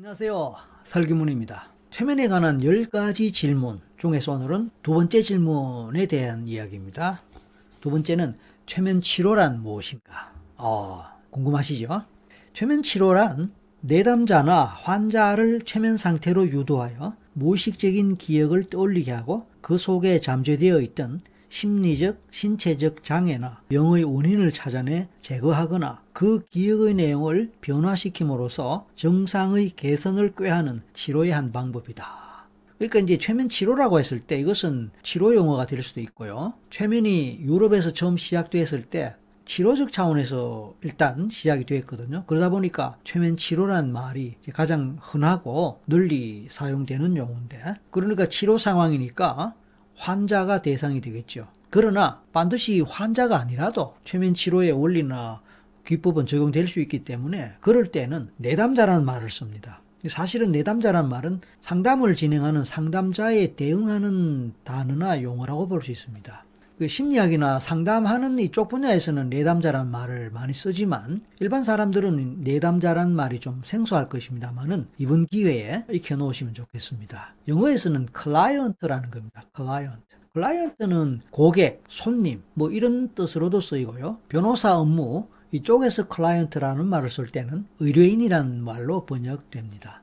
안녕하세요. 설기문입니다. 최면에 관한 10가지 질문 중에서 오늘은 두 번째 질문에 대한 이야기입니다. 두 번째는 최면 치료란 무엇인가? 어, 궁금하시죠? 최면 치료란 내담자나 환자를 최면 상태로 유도하여 무의식적인 기억을 떠올리게 하고 그 속에 잠재되어 있던 심리적, 신체적 장애나 병의 원인을 찾아내 제거하거나 그 기억의 내용을 변화시킴으로써 정상의 개선을 꾀하는 치료의 한 방법이다. 그러니까 이제 최면 치료라고 했을 때 이것은 치료 용어가 될 수도 있고요. 최면이 유럽에서 처음 시작됐을 때 치료적 차원에서 일단 시작이 됐거든요. 그러다 보니까 최면 치료란 말이 가장 흔하고 널리 사용되는 용어인데 그러니까 치료 상황이니까 환자가 대상이 되겠죠. 그러나 반드시 환자가 아니라도 최면 치료의 원리나 기법은 적용될 수 있기 때문에 그럴 때는 내담자라는 말을 씁니다. 사실은 내담자란 말은 상담을 진행하는 상담자에 대응하는 단어나 용어라고 볼 수 있습니다. 그 심리학이나 상담하는 이쪽 분야에서는 내담자란 말을 많이 쓰지만 일반 사람들은 내담자란 말이 좀 생소할 것입니다만은 이번 기회에 익혀 놓으시면 좋겠습니다. 영어에서는 client라는 겁니다. Client. Client는 고객, 손님 뭐 이런 뜻으로도 쓰이고요. 변호사 업무 이쪽에서 client라는 말을 쓸 때는 의뢰인이라는 말로 번역됩니다.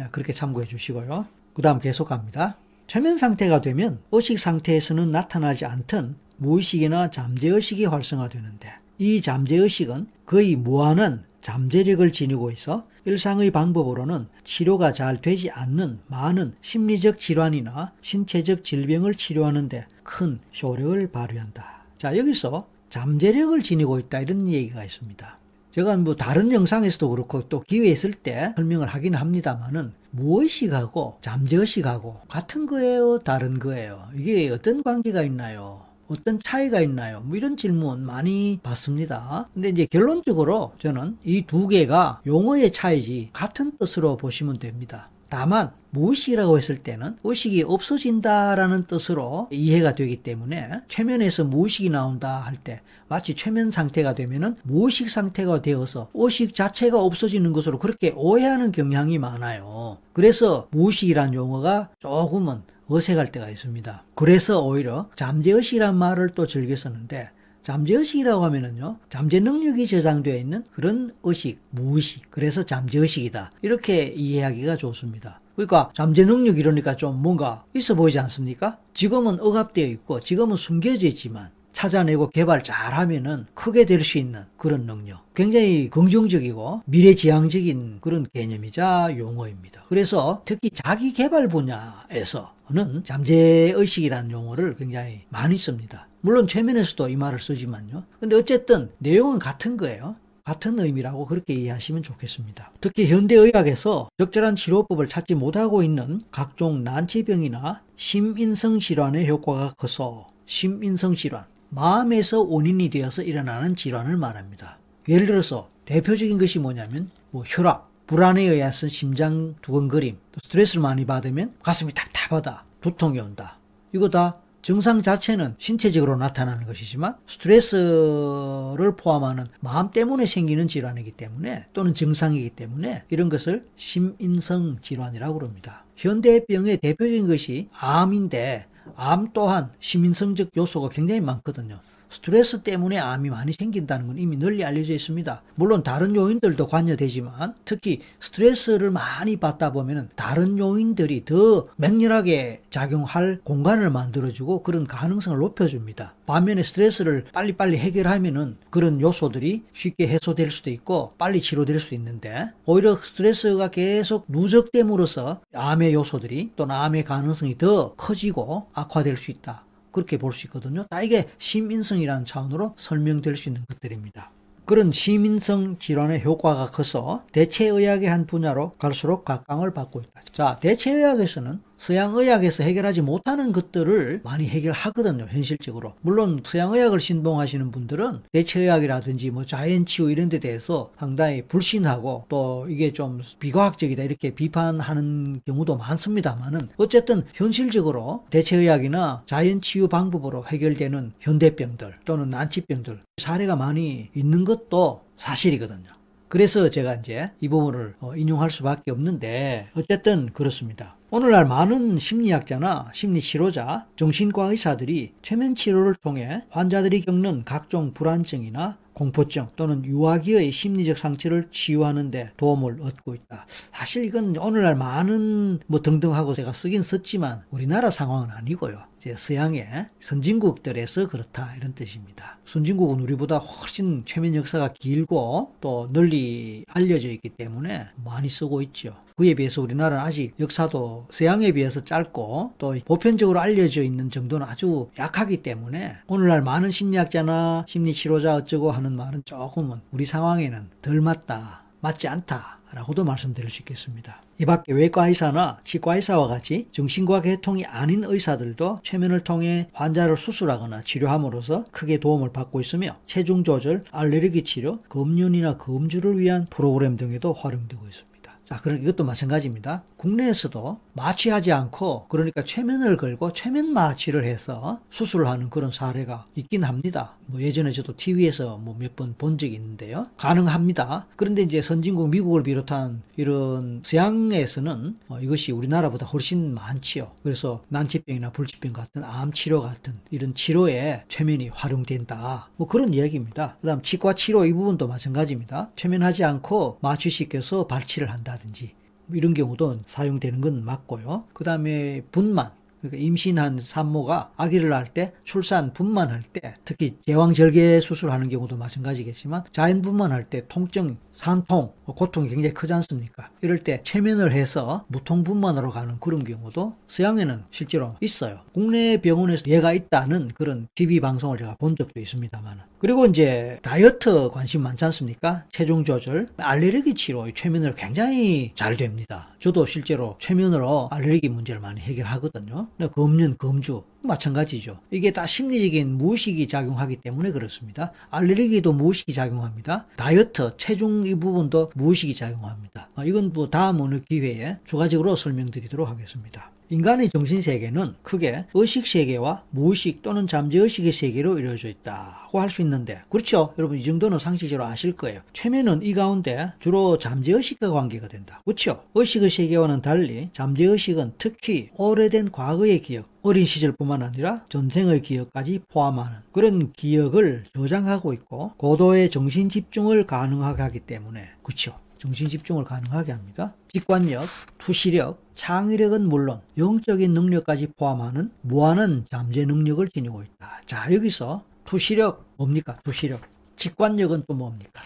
예, 그렇게 참고해 주시고요. 그 다음 계속 갑니다. 최면 상태가 되면 의식 상태에서는 나타나지 않던 무의식이나 잠재의식이 활성화되는데 이 잠재의식은 거의 무한한 잠재력을 지니고 있어 일상의 방법으로는 치료가 잘 되지 않는 많은 심리적 질환이나 신체적 질병을 치료하는데 큰 효력을 발휘한다. 자, 여기서 잠재력을 지니고 있다 이런 얘기가 있습니다. 제가 뭐 다른 영상에서도 그렇고 또 기회 있을 때 설명을 하긴 합니다만은 무의식하고 잠재의식하고 같은 거예요? 다른 거예요? 이게 어떤 관계가 있나요? 어떤 차이가 있나요? 뭐 이런 질문 많이 받습니다. 근데 이제 결론적으로 저는 이 두 개가 용어의 차이지 같은 뜻으로 보시면 됩니다. 다만 무의식이라고 했을 때는 의식이 없어진다라는 뜻으로 이해가 되기 때문에 최면에서 무의식이 나온다 할 때 마치 최면 상태가 되면은 무의식 상태가 되어서 의식 자체가 없어지는 것으로 그렇게 오해하는 경향이 많아요. 그래서 무의식이란 용어가 조금은 어색할 때가 있습니다. 그래서 오히려 잠재의식이란 말을 또 즐겨 쓰는데 잠재의식이라고 하면은요, 잠재 능력이 저장되어 있는 그런 의식, 무의식. 그래서 잠재의식이다. 이렇게 이해하기가 좋습니다. 그러니까 잠재 능력 이러니까 좀 뭔가 있어 보이지 않습니까? 지금은 억압되어 있고, 지금은 숨겨져 있지만, 찾아내고 개발 잘 하면은 크게 될 수 있는 그런 능력. 굉장히 긍정적이고 미래지향적인 그런 개념이자 용어입니다. 그래서 특히 자기 개발 분야에서는 잠재의식이라는 용어를 굉장히 많이 씁니다. 물론 최면에서도 이 말을 쓰지만요. 근데 어쨌든 내용은 같은 거예요. 같은 의미라고 그렇게 이해하시면 좋겠습니다. 특히 현대의학에서 적절한 치료법을 찾지 못하고 있는 각종 난치병이나 심인성 질환의 효과가 커서 심인성 질환, 마음에서 원인이 되어서 일어나는 질환을 말합니다. 예를 들어서 대표적인 것이 뭐냐면 뭐 혈압, 불안에 의해서 심장 두근거림, 또 스트레스를 많이 받으면 가슴이 답답하다, 두통이 온다. 이거 다 증상 자체는 신체적으로 나타나는 것이지만 스트레스를 포함하는 마음 때문에 생기는 질환이기 때문에 또는 증상이기 때문에 이런 것을 심인성 질환이라고 그럽니다. 현대병의 대표적인 것이 암인데 암 또한 시민성적 요소가 굉장히 많거든요. 스트레스 때문에 암이 많이 생긴다는 건 이미 널리 알려져 있습니다. 물론 다른 요인들도 관여되지만 특히 스트레스를 많이 받다 보면 다른 요인들이 더 맹렬하게 작용할 공간을 만들어주고 그런 가능성을 높여줍니다. 반면에 스트레스를 빨리빨리 해결하면은 그런 요소들이 쉽게 해소될 수도 있고 빨리 치료될 수 있는데 오히려 스트레스가 계속 누적됨으로써 암의 요소들이 또는 암의 가능성이 더 커지고 악화될 수 있다. 그렇게 볼 수 있거든요. 다 이게 심인성이라는 차원으로 설명될 수 있는 것들입니다. 그런 시민성 질환의 효과가 커서 대체의학의 한 분야로 갈수록 각광을 받고 있다. 자, 대체의학에서는 서양의학에서 해결하지 못하는 것들을 많이 해결하거든요, 현실적으로. 물론 서양의학을 신봉하시는 분들은 대체의학이라든지 뭐 자연치유 이런 데 대해서 상당히 불신하고 또 이게 좀 비과학적이다 이렇게 비판하는 경우도 많습니다만은 어쨌든 현실적으로 대체의학이나 자연치유 방법으로 해결되는 현대병들 또는 난치병들 사례가 많이 있는 것도 사실이거든요. 그래서 제가 이제 이 부분을 어, 인용할 수밖에 없는데 어쨌든 그렇습니다. 오늘날 많은 심리학자나 심리치료자, 정신과 의사들이 최면 치료를 통해 환자들이 겪는 각종 불안증이나 공포증 또는 유아기의 심리적 상처를 치유하는 데 도움을 얻고 있다. 사실 이건 오늘날 많은 뭐 등등하고 제가 쓰긴 썼지만 우리나라 상황은 아니고요. 이제 서양의 선진국들에서 그렇다 이런 뜻입니다. 선진국은 우리보다 훨씬 최면 역사가 길고 또 널리 알려져 있기 때문에 많이 쓰고 있죠. 그에 비해서 우리나라는 아직 역사도 서양에 비해서 짧고 또 보편적으로 알려져 있는 정도는 아주 약하기 때문에 오늘날 많은 심리학자나 심리치료자 어쩌고 하는 말은 조금은 우리 상황에는 덜 맞다, 맞지 않다. 라고도 말씀드릴 수 있겠습니다. 이 밖에 외과 의사나 치과 의사와 같이 정신과 계통이 아닌 의사들도 최면을 통해 환자를 수술하거나 치료함으로써 크게 도움을 받고 있으며 체중 조절, 알레르기 치료, 검륜이나 검주를 위한 프로그램 등에도 활용되고 있습니다. 자, 그럼 이것도 마찬가지입니다. 국내에서도 마취하지 않고 그러니까 최면을 걸고 최면 마취를 해서 수술을 하는 그런 사례가 있긴 합니다. 뭐 예전에 저도 TV에서 뭐 몇 번 본 적이 있는데요. 가능합니다. 그런데 이제 선진국 미국을 비롯한 이런 서양에서는 어, 이것이 우리나라보다 훨씬 많지요. 그래서 난치병이나 불치병 같은 암 치료 같은 이런 치료에 최면이 활용된다. 뭐 그런 이야기입니다. 그다음 치과 치료 이 부분도 마찬가지입니다. 최면하지 않고 마취시켜서 발치를 한다 든지 이런 경우도 사용되는 건 맞고요. 그 다음에 분만. 그러니까 임신한 산모가 아기를 낳을 때 출산 분만할 때 특히 제왕절개 수술하는 경우도 마찬가지겠지만 자연 분만할 때 통증 산통, 뭐 고통이 굉장히 크지 않습니까? 이럴 때 최면을 해서 무통분만으로 가는 그런 경우도 서양에는 실제로 있어요. 국내 병원에서 얘가 있다는 그런 TV 방송을 제가 본 적도 있습니다만. 그리고 이제 다이어트 관심 많지 않습니까? 체중 조절, 알레르기 치료 최면으로 굉장히 잘 됩니다. 저도 실제로 최면으로 알레르기 문제를 많이 해결하거든요. 검륜, 검주 마찬가지죠. 이게 다 심리적인 무의식이 작용하기 때문에 그렇습니다. 알레르기도 무의식이 작용합니다. 다이어트, 체중 이 부분도 무의식이 작용합니다. 아, 이건 뭐 다음 어느 기회에 추가적으로 설명드리도록 하겠습니다. 인간의 정신세계는 크게 의식세계와 무의식 또는 잠재의식의 세계로 이루어져 있다고 할 수 있는데 그렇죠? 여러분 이 정도는 상식적으로 아실 거예요. 최면은 이 가운데 주로 잠재의식과 관계가 된다. 그렇죠? 의식의 세계와는 달리 잠재의식은 특히 오래된 과거의 기억 어린 시절뿐만 아니라 전생의 기억까지 포함하는 그런 기억을 저장하고 있고 고도의 정신 집중을 가능하게 하기 때문에 그렇죠 정신 집중을 가능하게 합니다. 직관력, 투시력, 창의력은 물론 영적인 능력까지 포함하는 무한한 잠재 능력을 지니고 있다. 자, 여기서 투시력 뭡니까? 투시력. 직관력은 또 뭡니까?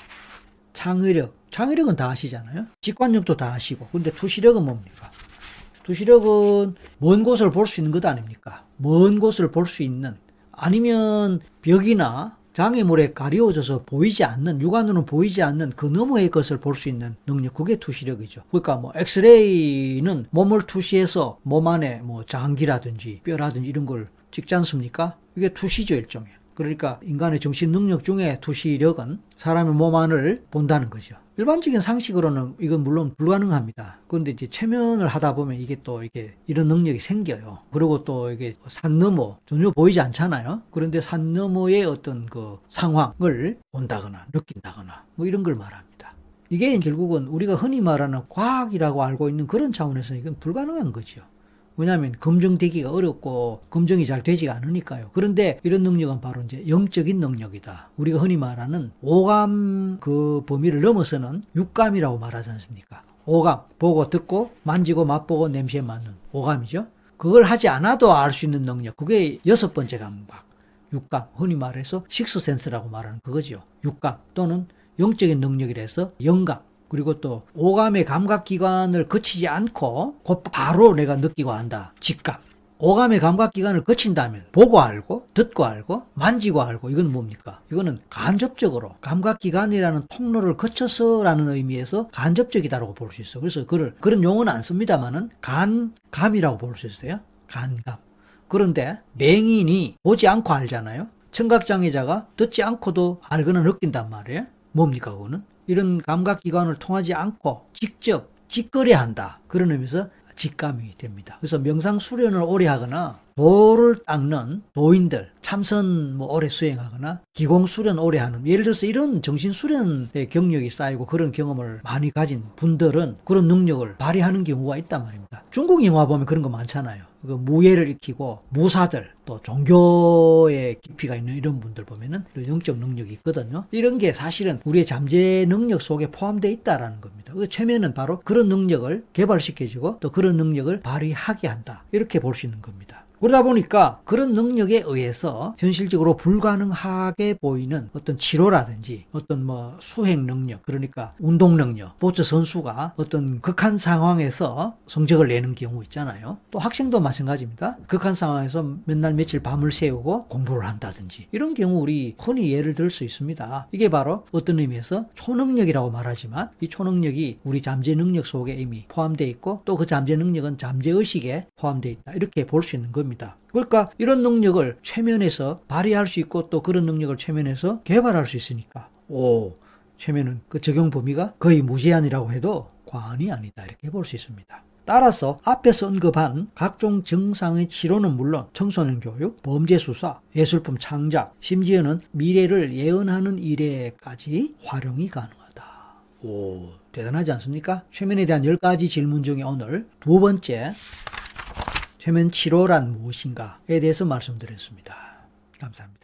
창의력. 창의력은 다 아시잖아요. 직관력도 다 아시고. 근데 투시력은 뭡니까? 투시력은 먼 곳을 볼 수 있는 것 아닙니까? 먼 곳을 볼 수 있는 아니면 벽이나 장애물에 가려져서 보이지 않는 육안으로는 보이지 않는 그 너머의 것을 볼 수 있는 능력 그게 투시력이죠. 그러니까 뭐 엑스레이는 몸을 투시해서 몸 안에 뭐 장기라든지 뼈라든지 이런 걸 찍지 않습니까? 이게 투시죠 일종의. 그러니까 인간의 정신 능력 중에 투시력은 사람의 몸 안을 본다는 거죠. 일반적인 상식으로는 이건 물론 불가능합니다. 그런데 이제 최면을 하다 보면 이게 또 이게 이런 능력이 생겨요. 그리고 또 이게 산 너머 전혀 보이지 않잖아요. 그런데 산 너머의 어떤 그 상황을 본다거나 느낀다거나 뭐 이런 걸 말합니다. 이게 결국은 우리가 흔히 말하는 과학이라고 알고 있는 그런 차원에서 이건 불가능한 거죠. 왜냐하면 검증되기가 어렵고 검증이 잘 되지가 않으니까요. 그런데 이런 능력은 바로 이제 영적인 능력이다. 우리가 흔히 말하는 오감 그 범위를 넘어서는 육감이라고 말하지 않습니까? 오감, 보고 듣고 만지고 맛보고 냄새 맡는 오감이죠. 그걸 하지 않아도 알 수 있는 능력. 그게 여섯 번째 감각. 육감, 흔히 말해서 식스센스라고 말하는 그거죠. 육감 또는 영적인 능력이라 해서 영감. 그리고 또 오감의 감각기관을 거치지 않고 곧 바로 내가 느끼고 한다. 직감. 오감의 감각기관을 거친다면 보고 알고 듣고 알고 만지고 알고 이건 뭡니까? 이거는 간접적으로 감각기관이라는 통로를 거쳐서라는 의미에서 간접적이다라고 볼 수 있어. 그래서 그를 그런 용어는 안 씁니다만은 간감이라고 볼 수 있어요. 간감. 그런데 맹인이 보지 않고 알잖아요. 청각장애자가 듣지 않고도 알거나 느낀단 말이에요. 뭡니까 그거는? 이런 감각기관을 통하지 않고 직접 직거래한다. 그런 의미에서 직감이 됩니다. 그래서 명상 수련을 오래 하거나 도를 닦는 도인들, 참선 뭐 오래 수행하거나 기공 수련 오래 하는 예를 들어서 이런 정신 수련의 경력이 쌓이고 그런 경험을 많이 가진 분들은 그런 능력을 발휘하는 경우가 있단 말입니다. 중국 영화 보면 그런 거 많잖아요. 그 무예를 익히고 무사들 또 종교의 깊이가 있는 이런 분들 보면은 영적 능력이 있거든요. 이런 게 사실은 우리의 잠재 능력 속에 포함되어 있다라는 겁니다. 그 최면은 바로 그런 능력을 개발시켜주고 또 그런 능력을 발휘하게 한다. 이렇게 볼 수 있는 겁니다. 그러다 보니까 그런 능력에 의해서 현실적으로 불가능하게 보이는 어떤 치료라든지 어떤 뭐 수행 능력, 그러니까 운동 능력, 스포츠 선수가 어떤 극한 상황에서 성적을 내는 경우 있잖아요. 또 학생도 마찬가지입니다. 극한 상황에서 맨날 며칠 밤을 새우고 공부를 한다든지 이런 경우 우리 흔히 예를 들 수 있습니다. 이게 바로 어떤 의미에서 초능력이라고 말하지만 이 초능력이 우리 잠재 능력 속에 이미 포함되어 있고 또 그 잠재 능력은 잠재 의식에 포함되어 있다. 이렇게 볼 수 있는 겁니다. 겁니다. 그러니까 이런 능력을 최면에서 발휘할 수 있고 또 그런 능력을 최면에서 개발할 수 있으니까 오 최면은 그 적용 범위가 거의 무제한이라고 해도 과언이 아니다 이렇게 볼 수 있습니다. 따라서 앞에서 언급한 각종 증상의 치료는 물론 청소년 교육, 범죄 수사, 예술품 창작, 심지어는 미래를 예언하는 일에까지 활용이 가능하다. 오, 대단하지 않습니까? 최면에 대한 10가지 질문 중에 오늘 두 번째 최면 치료란 무엇인가에 대해서 말씀드렸습니다. 감사합니다.